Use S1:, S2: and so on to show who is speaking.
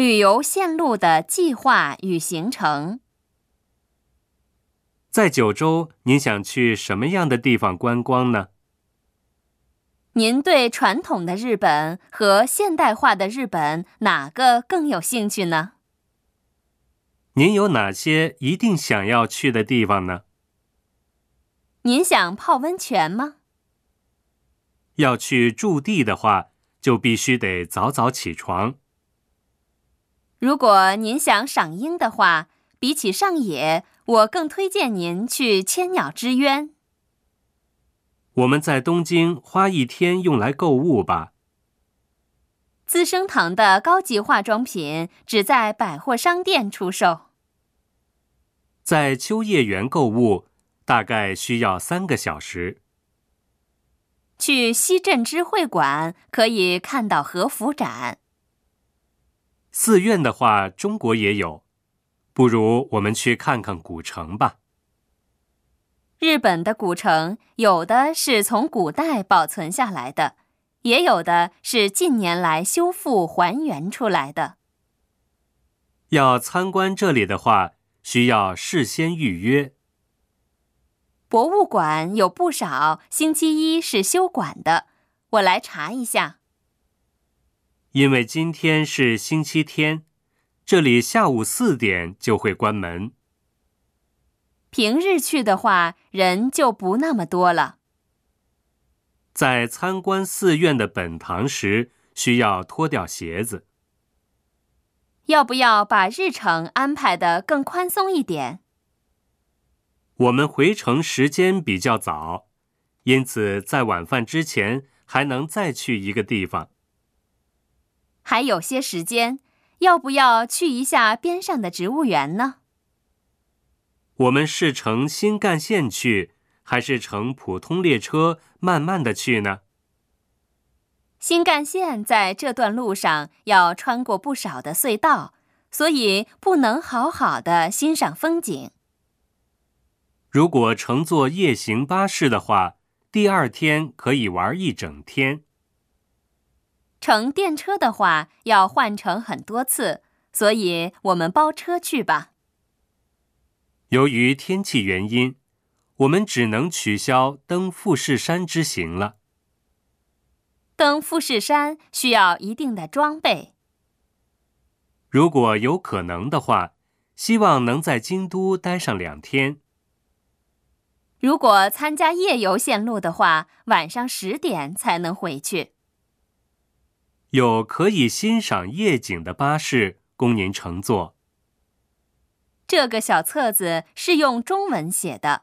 S1: 旅游线路的计划与行程。
S2: 在九州，您想去什么样的地方观光呢？
S1: 您对传统的日本和现代化的日本哪个更有兴趣呢？
S2: 您有哪些一定想要去的地方呢？
S1: 您想泡温泉吗？
S2: 要去驻地的话，就必须得早早起床。
S1: 如果您想赏樱的话，比起上野，我更推荐您去千鸟之渊。
S2: 我们在东京花一天用来购物吧。
S1: 资生堂的高级化妆品只在百货商店出售。
S2: 在秋叶原购物大概需要三个小时。
S1: 去西镇知会馆可以看到和服展。
S2: 寺院的话，中国也有，不如我们去看看古城吧。
S1: 日本的古城有的是从古代保存下来的，也有的是近年来修复还原出来的。
S2: 要参观这里的话，需要事先预约。
S1: 博物馆有不少星期一是休馆的，我来查一下。
S2: 因为今天是星期天，这里下午四点就会关门。
S1: 平日去的话，人就不那么多了。
S2: 在参观寺院的本堂时，需要脱掉鞋子。
S1: 要不要把日程安排的更宽松一点？
S2: 我们回程时间比较早，因此在晚饭之前还能再去一个地方。
S1: 还有些时间，要不要去一下边上的植物园呢？
S2: 我们是乘新干线去，还是乘普通列车慢慢的去呢？
S1: 新干线在这段路上要穿过不少的隧道，所以不能好好的欣赏风景。
S2: 如果乘坐夜行巴士的话，第二天可以玩一整天。
S1: 乘电车的话，要换乘很多次，所以我们包车去吧。
S2: 由于天气原因，我们只能取消登富士山之行了。
S1: 登富士山需要一定的装备。
S2: 如果有可能的话，希望能在京都待上两天。
S1: 如果参加夜游线路的话，晚上十点才能回去。
S2: 有可以欣赏夜景的巴士供您乘坐。
S1: 这个小册子是用中文写的。